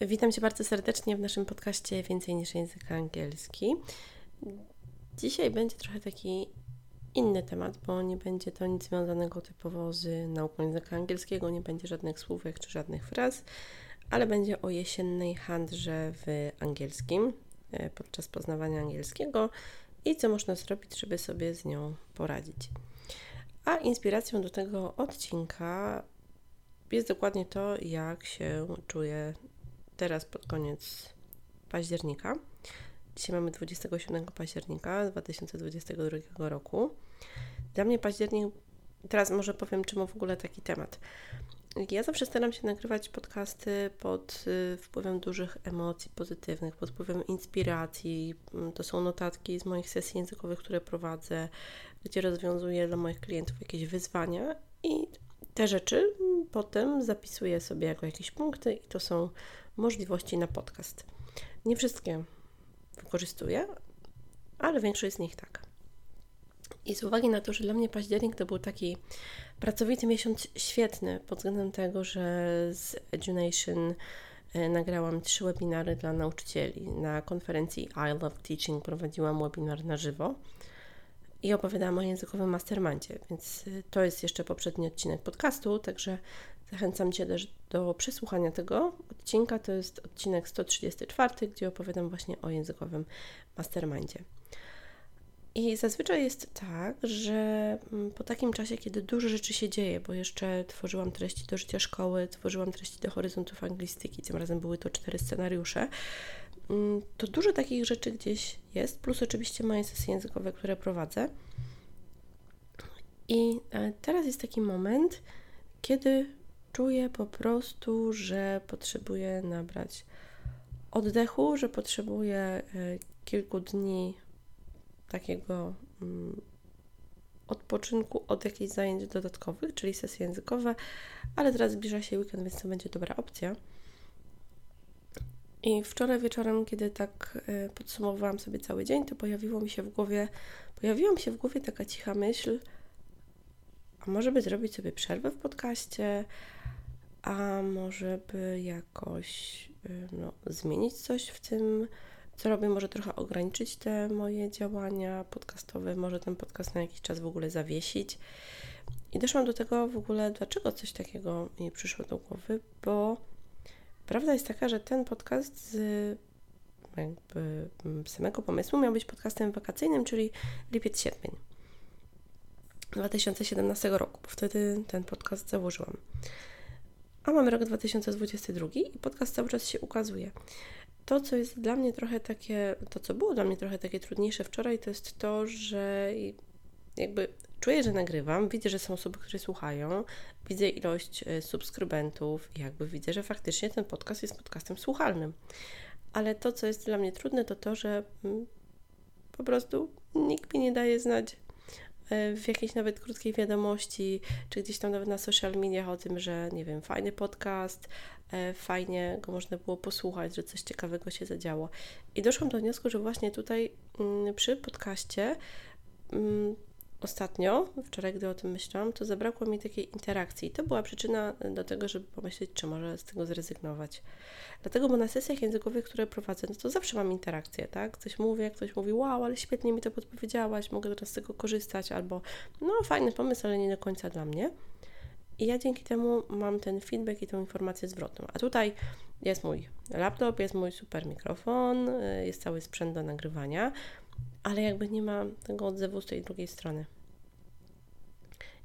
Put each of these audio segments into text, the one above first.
Witam Cię bardzo serdecznie w naszym podcaście Więcej niż język angielski. Dzisiaj będzie trochę taki inny temat, bo nie będzie to nic związanego typowo z nauką języka angielskiego, nie będzie żadnych słówek czy żadnych fraz, ale będzie o jesiennej handrze w angielskim e, podczas poznawania angielskiego i co można zrobić, żeby sobie z nią poradzić. A inspiracją do tego odcinka jest dokładnie to, jak się czuję teraz pod koniec października. Dzisiaj mamy 27 października 2022 roku. Dla mnie październik, teraz może powiem, czemu w ogóle taki temat. Ja zawsze staram się nagrywać podcasty pod y, wpływem dużych emocji pozytywnych, pod wpływem inspiracji. Mm, to są notatki z moich sesji językowych, które prowadzę, gdzie rozwiązuję dla moich klientów jakieś wyzwania i te rzeczy potem zapisuję sobie jako jakieś punkty i to są możliwości na podcast. Nie wszystkie wykorzystuję, ale większość z nich tak. I z uwagi na to, że dla mnie październik to był taki pracowity miesiąc świetny pod względem tego, że z Edunation e, nagrałam trzy webinary dla nauczycieli. Na konferencji I Love Teaching prowadziłam webinar na żywo i opowiadałam o językowym mastermindzie, więc y, to jest jeszcze poprzedni odcinek podcastu, także zachęcam Cię też do przesłuchania tego odcinka. To jest odcinek 134, gdzie opowiadam właśnie o językowym mastermindzie. I zazwyczaj jest tak, że mm, po takim czasie, kiedy dużo rzeczy się dzieje, bo jeszcze tworzyłam treści do życia szkoły, tworzyłam treści do horyzontów anglistyki, tym razem były to cztery scenariusze, Mm, to dużo takich rzeczy gdzieś jest, plus oczywiście moje sesje językowe, które prowadzę. I e, teraz jest taki moment, kiedy czuję po prostu, że potrzebuję nabrać oddechu, że potrzebuję e, kilku dni takiego mm, odpoczynku od jakichś zajęć dodatkowych, czyli sesje językowe, ale teraz zbliża się weekend, więc to będzie dobra opcja. I wczoraj wieczorem, kiedy tak e, podsumowałam sobie cały dzień, to pojawiło mi się w głowie, pojawiła mi się w głowie taka cicha myśl, a może by zrobić sobie przerwę w podcaście, a może by jakoś e, no, zmienić coś w tym, co robię, może trochę ograniczyć te moje działania podcastowe, może ten podcast na jakiś czas w ogóle zawiesić. I doszłam do tego w ogóle, dlaczego coś takiego mi przyszło do głowy, bo Prawda jest taka, że ten podcast z jakby samego pomysłu miał być podcastem wakacyjnym, czyli lipiec-sierpień 2017 roku, bo wtedy ten podcast założyłam. A mamy rok 2022 i podcast cały czas się ukazuje. To, co jest dla mnie trochę takie, to co było dla mnie trochę takie trudniejsze wczoraj, to jest to, że jakby czuję, że nagrywam, widzę, że są osoby, które słuchają, widzę ilość e, subskrybentów i jakby widzę, że faktycznie ten podcast jest podcastem słuchalnym. Ale to, co jest dla mnie trudne, to to, że mm, po prostu nikt mi nie daje znać w jakiejś nawet krótkiej wiadomości, czy gdzieś tam nawet na social mediach o tym, że nie wiem, fajny podcast, e, fajnie go można było posłuchać, że coś ciekawego się zadziało. I doszłam do wniosku, że właśnie tutaj mm, przy podcaście mm, ostatnio, wczoraj, gdy o tym myślałam, to zabrakło mi takiej interakcji. To była przyczyna do tego, żeby pomyśleć, czy może z tego zrezygnować. Dlatego, bo na sesjach językowych, które prowadzę, no to zawsze mam interakcję, tak? Coś mówię, ktoś mówi, wow, ale świetnie mi to podpowiedziałaś, mogę teraz z tego korzystać, albo no fajny pomysł, ale nie do końca dla mnie. I ja dzięki temu mam ten feedback i tą informację zwrotną. A tutaj jest mój laptop, jest mój super mikrofon, y, jest cały sprzęt do nagrywania, ale jakby nie ma tego odzewu z tej drugiej strony.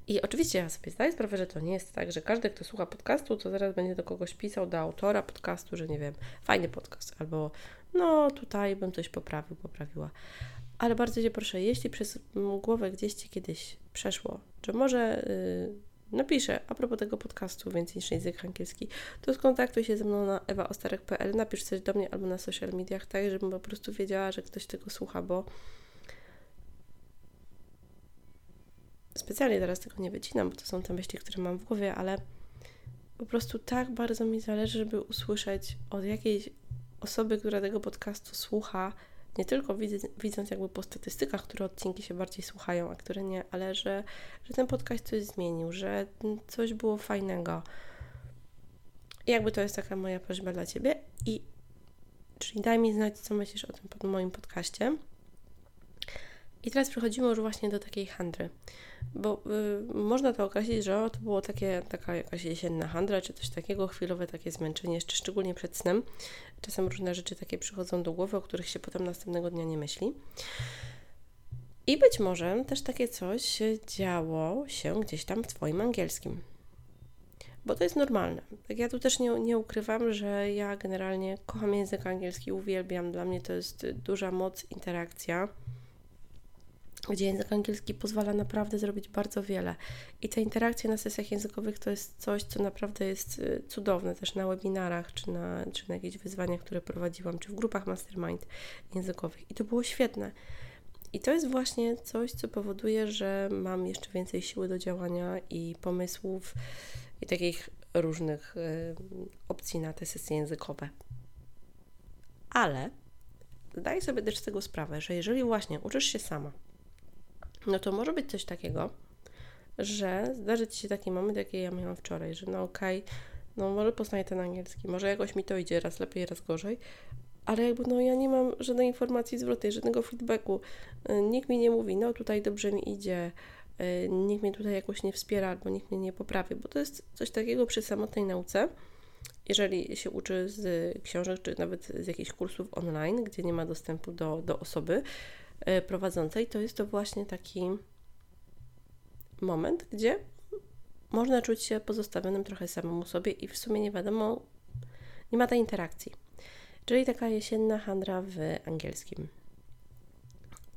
I oczywiście ja sobie zdaję sprawę, że to nie jest tak, że każdy, kto słucha podcastu, to zaraz będzie do kogoś pisał, do autora podcastu, że nie wiem, fajny podcast, albo no tutaj bym coś poprawił, poprawiła. Ale bardzo Cię proszę, jeśli przez głowę gdzieś Ci kiedyś przeszło, że może yy, napiszę a propos tego podcastu więcej niż język angielski, to skontaktuj się ze mną na ewaostarek.pl, napisz coś do mnie albo na social mediach, tak, żebym po prostu wiedziała, że ktoś tego słucha, bo specjalnie teraz tego nie wycinam, bo to są te myśli, które mam w głowie, ale po prostu tak bardzo mi zależy, żeby usłyszeć od jakiejś osoby, która tego podcastu słucha, nie tylko widząc jakby po statystykach, które odcinki się bardziej słuchają, a które nie, ale że, że ten podcast coś zmienił, że coś było fajnego. Jakby to jest taka moja prośba dla Ciebie. I czyli daj mi znać, co myślisz o tym pod moim podcaście. I teraz przechodzimy już właśnie do takiej handry, bo y, można to określić, że to było takie, taka jakaś jesienna handra, czy coś takiego, chwilowe takie zmęczenie, jeszcze szczególnie przed snem. Czasem różne rzeczy takie przychodzą do głowy, o których się potem następnego dnia nie myśli. I być może też takie coś działo się gdzieś tam w Twoim angielskim. Bo to jest normalne. Tak ja tu też nie, nie ukrywam, że ja generalnie kocham język angielski, uwielbiam. Dla mnie to jest duża moc, interakcja gdzie język angielski pozwala naprawdę zrobić bardzo wiele. I te interakcje na sesjach językowych to jest coś, co naprawdę jest y, cudowne też na webinarach, czy na, czy na jakichś wyzwaniach, które prowadziłam, czy w grupach mastermind językowych. I to było świetne. I to jest właśnie coś, co powoduje, że mam jeszcze więcej siły do działania i pomysłów i takich różnych y, opcji na te sesje językowe. Ale zdaję sobie też z tego sprawę, że jeżeli właśnie uczysz się sama, no to może być coś takiego, że zdarzy Ci się taki moment, jaki ja miałam wczoraj, że no okej, okay, no może poznaję ten angielski, może jakoś mi to idzie raz lepiej, raz gorzej, ale jakby no ja nie mam żadnej informacji zwrotnej, żadnego feedbacku. Y, nikt mi nie mówi, no tutaj dobrze mi idzie, y, nikt mnie tutaj jakoś nie wspiera albo nikt mnie nie poprawi, bo to jest coś takiego przy samotnej nauce. Jeżeli się uczy z książek, czy nawet z jakichś kursów online, gdzie nie ma dostępu do, do osoby prowadzącej, to jest to właśnie taki moment, gdzie można czuć się pozostawionym trochę samemu sobie i w sumie nie wiadomo, nie ma tej interakcji czyli taka jesienna handra w angielskim.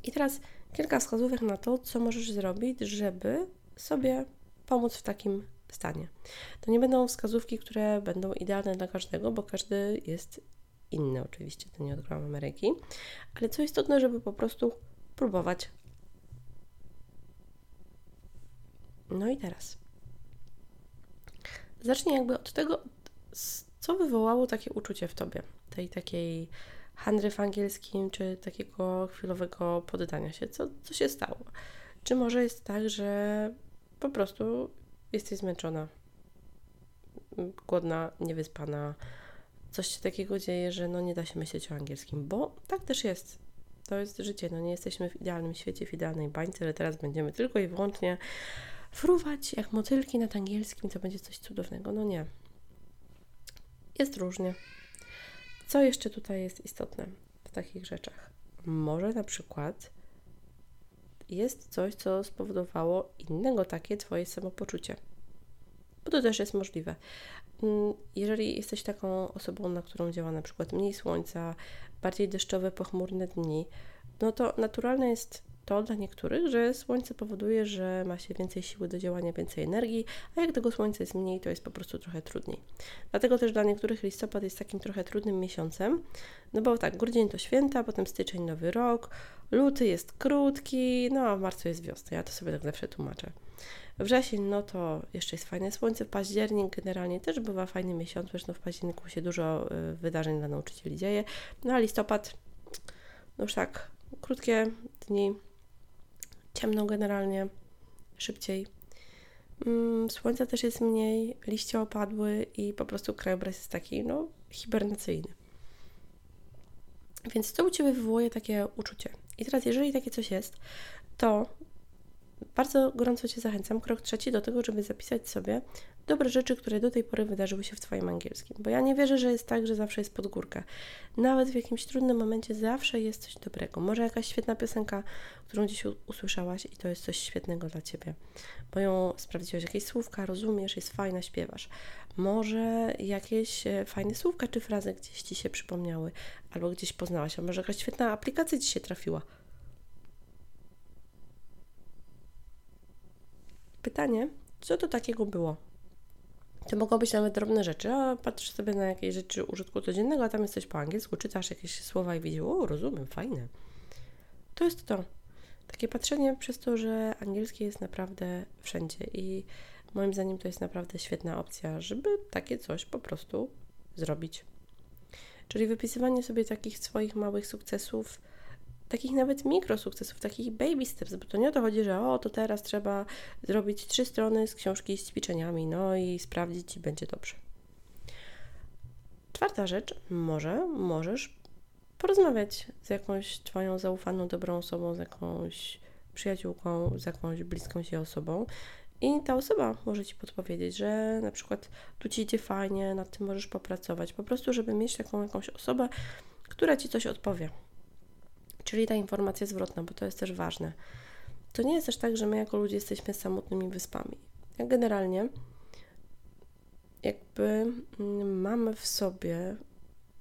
I teraz kilka wskazówek na to, co możesz zrobić, żeby sobie pomóc w takim stanie. To nie będą wskazówki, które będą idealne dla każdego, bo każdy jest inny oczywiście, to nie odkryłam Ameryki, ale co istotne, żeby po prostu próbować. No i teraz. Zacznij jakby od tego, co wywołało takie uczucie w tobie tej takiej handry w angielskim, czy takiego chwilowego poddania się. Co, co się stało? Czy może jest tak, że po prostu jesteś zmęczona, głodna, niewyspana, coś się takiego dzieje, że no nie da się myśleć o angielskim, bo tak też jest. To jest życie, no nie jesteśmy w idealnym świecie, w idealnej bańce, ale teraz będziemy tylko i wyłącznie fruwać jak motylki nad angielskim, to będzie coś cudownego. No nie. Jest różnie. Co jeszcze tutaj jest istotne w takich rzeczach? Może na przykład jest coś, co spowodowało innego takie Twoje samopoczucie. Bo to też jest możliwe. Mm, jeżeli jesteś taką osobą, na którą działa na przykład mniej słońca, bardziej deszczowe, pochmurne dni, no to naturalne jest to dla niektórych, że słońce powoduje, że ma się więcej siły do działania, więcej energii, a jak tego słońca jest mniej, to jest po prostu trochę trudniej. Dlatego też dla niektórych listopad jest takim trochę trudnym miesiącem, no bo tak, grudzień to święta, potem styczeń nowy rok, luty jest krótki, no a w marcu jest wiosna. Ja to sobie tak zawsze tłumaczę. Wrzesień, no to jeszcze jest fajne słońce, październik generalnie też bywa fajny miesiąc, zresztą w październiku się dużo y, wydarzeń dla nauczycieli dzieje, no a listopad, no już tak, krótkie dni, ciemno generalnie, szybciej. Mm, słońca też jest mniej, liście opadły i po prostu krajobraz jest taki, no, hibernacyjny. Więc co u Ciebie wywołuje takie uczucie? I teraz, jeżeli takie coś jest, to bardzo gorąco Cię zachęcam, krok trzeci, do tego, żeby zapisać sobie dobre rzeczy, które do tej pory wydarzyły się w Twoim angielskim. Bo ja nie wierzę, że jest tak, że zawsze jest pod górkę. Nawet w jakimś trudnym momencie zawsze jest coś dobrego. Może jakaś świetna piosenka, którą dziś usłyszałaś i to jest coś świetnego dla Ciebie. Bo ją sprawdziłaś, jakieś słówka, rozumiesz, jest fajna, śpiewasz. Może jakieś e, fajne słówka czy frazy gdzieś Ci się przypomniały, albo gdzieś poznałaś, a może jakaś świetna aplikacja Ci się trafiła. Pytanie, co to takiego było? To mogą być nawet drobne rzeczy, a patrzysz sobie na jakieś rzeczy użytku codziennego, a tam jesteś po angielsku, czytasz jakieś słowa i widzisz, o, rozumiem, fajne. To jest to. Takie patrzenie przez to, że angielski jest naprawdę wszędzie i moim zdaniem to jest naprawdę świetna opcja, żeby takie coś po prostu zrobić. Czyli wypisywanie sobie takich swoich małych sukcesów, takich nawet mikrosukcesów, takich baby steps, bo to nie o to chodzi, że o, to teraz trzeba zrobić trzy strony z książki z ćwiczeniami, no i sprawdzić i będzie dobrze. Czwarta rzecz, może możesz porozmawiać z jakąś Twoją zaufaną, dobrą osobą, z jakąś przyjaciółką, z jakąś bliską się osobą. I ta osoba może Ci podpowiedzieć, że na przykład tu Ci idzie fajnie, nad tym możesz popracować. Po prostu, żeby mieć taką jakąś osobę, która Ci coś odpowie. Czyli ta informacja zwrotna, bo to jest też ważne. To nie jest też tak, że my jako ludzie jesteśmy samotnymi wyspami. Ja generalnie jakby mm, mamy w sobie,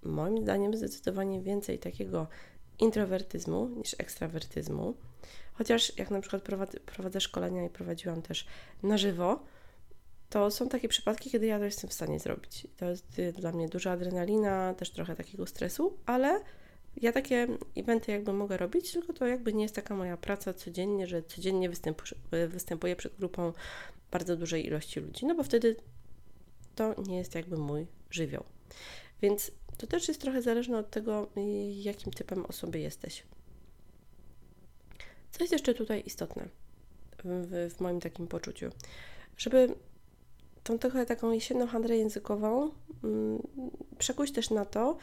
moim zdaniem, zdecydowanie więcej takiego introwertyzmu niż ekstrawertyzmu. Chociaż jak na przykład prowadzę, prowadzę szkolenia i prowadziłam też na żywo, to są takie przypadki, kiedy ja to jestem w stanie zrobić. To jest y, dla mnie duża adrenalina, też trochę takiego stresu, ale ja takie eventy jakby mogę robić, tylko to jakby nie jest taka moja praca codziennie, że codziennie występuję, występuję przed grupą bardzo dużej ilości ludzi, no bo wtedy to nie jest jakby mój żywioł. Więc to też jest trochę zależne od tego, jakim typem osoby jesteś. Co jest jeszcze tutaj istotne w, w moim takim poczuciu? Żeby tą trochę taką jesienną handlę językową mm, przekuć też na to,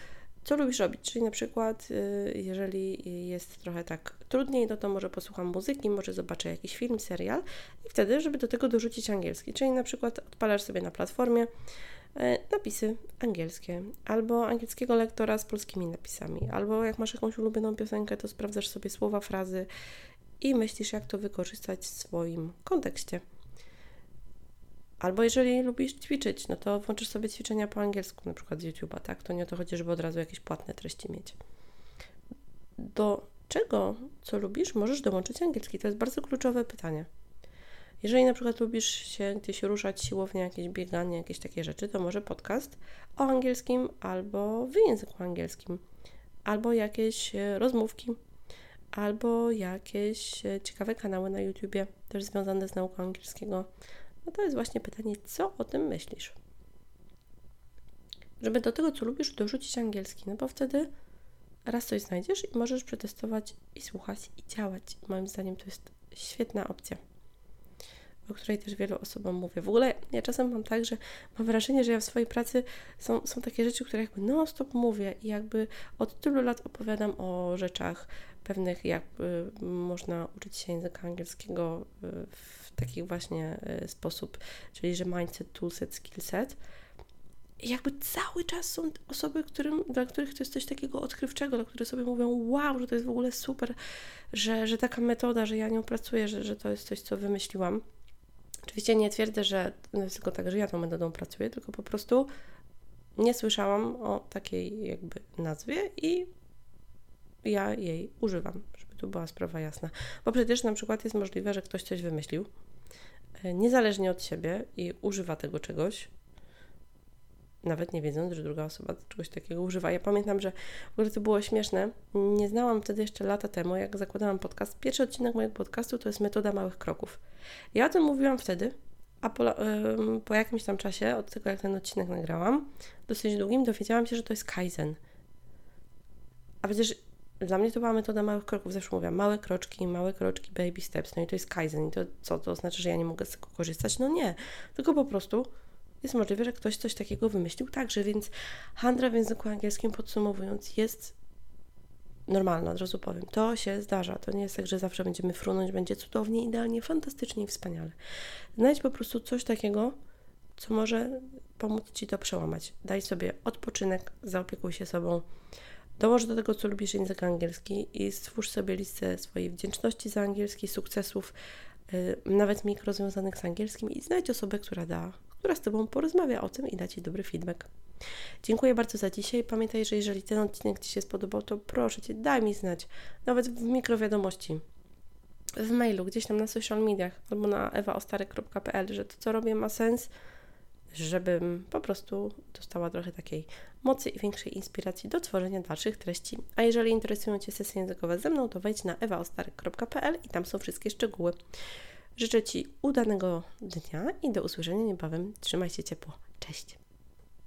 co lubisz robić. Czyli na przykład, y, jeżeli jest trochę tak trudniej, no to może posłucham muzyki, może zobaczę jakiś film, serial i wtedy, żeby do tego dorzucić angielski. Czyli na przykład odpalasz sobie na platformie e, napisy angielskie, albo angielskiego lektora z polskimi napisami, albo jak masz jakąś ulubioną piosenkę, to sprawdzasz sobie słowa, frazy i myślisz, jak to wykorzystać w swoim kontekście. Albo jeżeli lubisz ćwiczyć, no to włączysz sobie ćwiczenia po angielsku, na przykład z YouTube'a, tak? To nie o to chodzi, żeby od razu jakieś płatne treści mieć. Do czego, co lubisz, możesz dołączyć angielski? To jest bardzo kluczowe pytanie. Jeżeli na przykład lubisz się gdzieś ruszać, siłownie, jakieś bieganie, jakieś takie rzeczy, to może podcast o angielskim albo w języku angielskim, albo jakieś e, rozmówki, albo jakieś e, ciekawe kanały na YouTubie, też związane z nauką angielskiego no to jest właśnie pytanie, co o tym myślisz? Żeby do tego, co lubisz, dorzucić angielski, no bo wtedy raz coś znajdziesz i możesz przetestować i słuchać i działać. Moim zdaniem to jest świetna opcja, o której też wielu osobom mówię. W ogóle ja czasem mam tak, że mam wrażenie, że ja w swojej pracy są, są takie rzeczy, które jakby non-stop mówię i jakby od tylu lat opowiadam o rzeczach pewnych, jak y, można uczyć się języka angielskiego y, w taki właśnie y, sposób, czyli że mindset, toolset, skillset. I jakby cały czas są osoby, którym, dla których to jest coś takiego odkrywczego, dla których sobie mówią, wow, że to jest w ogóle super, że, że taka metoda, że ja nią pracuję, że, że to jest coś, co wymyśliłam. Oczywiście nie twierdzę, że jest tylko tak, że ja tą metodą pracuję, tylko po prostu nie słyszałam o takiej jakby nazwie i ja jej używam, żeby tu była sprawa jasna. Bo przecież na przykład jest możliwe, że ktoś coś wymyślił, e, niezależnie od siebie i używa tego czegoś, nawet nie wiedząc, że druga osoba czegoś takiego używa. Ja pamiętam, że w ogóle to było śmieszne. Nie znałam wtedy jeszcze lata temu, jak zakładałam podcast. Pierwszy odcinek mojego podcastu to jest metoda małych kroków. Ja o tym mówiłam wtedy, a po, po jakimś tam czasie, od tego jak ten odcinek nagrałam, dosyć długim, dowiedziałam się, że to jest Kaizen. A przecież dla mnie to była metoda małych kroków. Zawsze mówię, małe kroczki, małe kroczki, baby steps. No i to jest Kaizen. I to co? To znaczy, że ja nie mogę z tego korzystać? No nie. Tylko po prostu jest możliwe, że ktoś coś takiego wymyślił także, więc handra w języku angielskim podsumowując jest normalna, od razu powiem. To się zdarza. To nie jest tak, że zawsze będziemy frunąć, będzie cudownie, idealnie, fantastycznie i wspaniale. Znajdź po prostu coś takiego, co może pomóc Ci to przełamać. Daj sobie odpoczynek, zaopiekuj się sobą, Dołącz do tego, co lubisz język angielski i stwórz sobie listę swojej wdzięczności za angielski, sukcesów, yy, nawet mikro związanych z angielskim i znajdź osobę, która da, która z Tobą porozmawia o tym i da Ci dobry feedback. Dziękuję bardzo za dzisiaj. Pamiętaj, że jeżeli ten odcinek Ci się spodobał, to proszę Cię, daj mi znać, nawet w mikrowiadomości, w mailu, gdzieś tam na social mediach albo na ewaostary.pl, że to, co robię, ma sens, żebym po prostu dostała trochę takiej mocy i większej inspiracji do tworzenia dalszych treści. A jeżeli interesują Cię sesje językowe ze mną, to wejdź na ewaostary.pl i tam są wszystkie szczegóły. Życzę Ci udanego dnia i do usłyszenia niebawem. Trzymaj się ciepło. Cześć!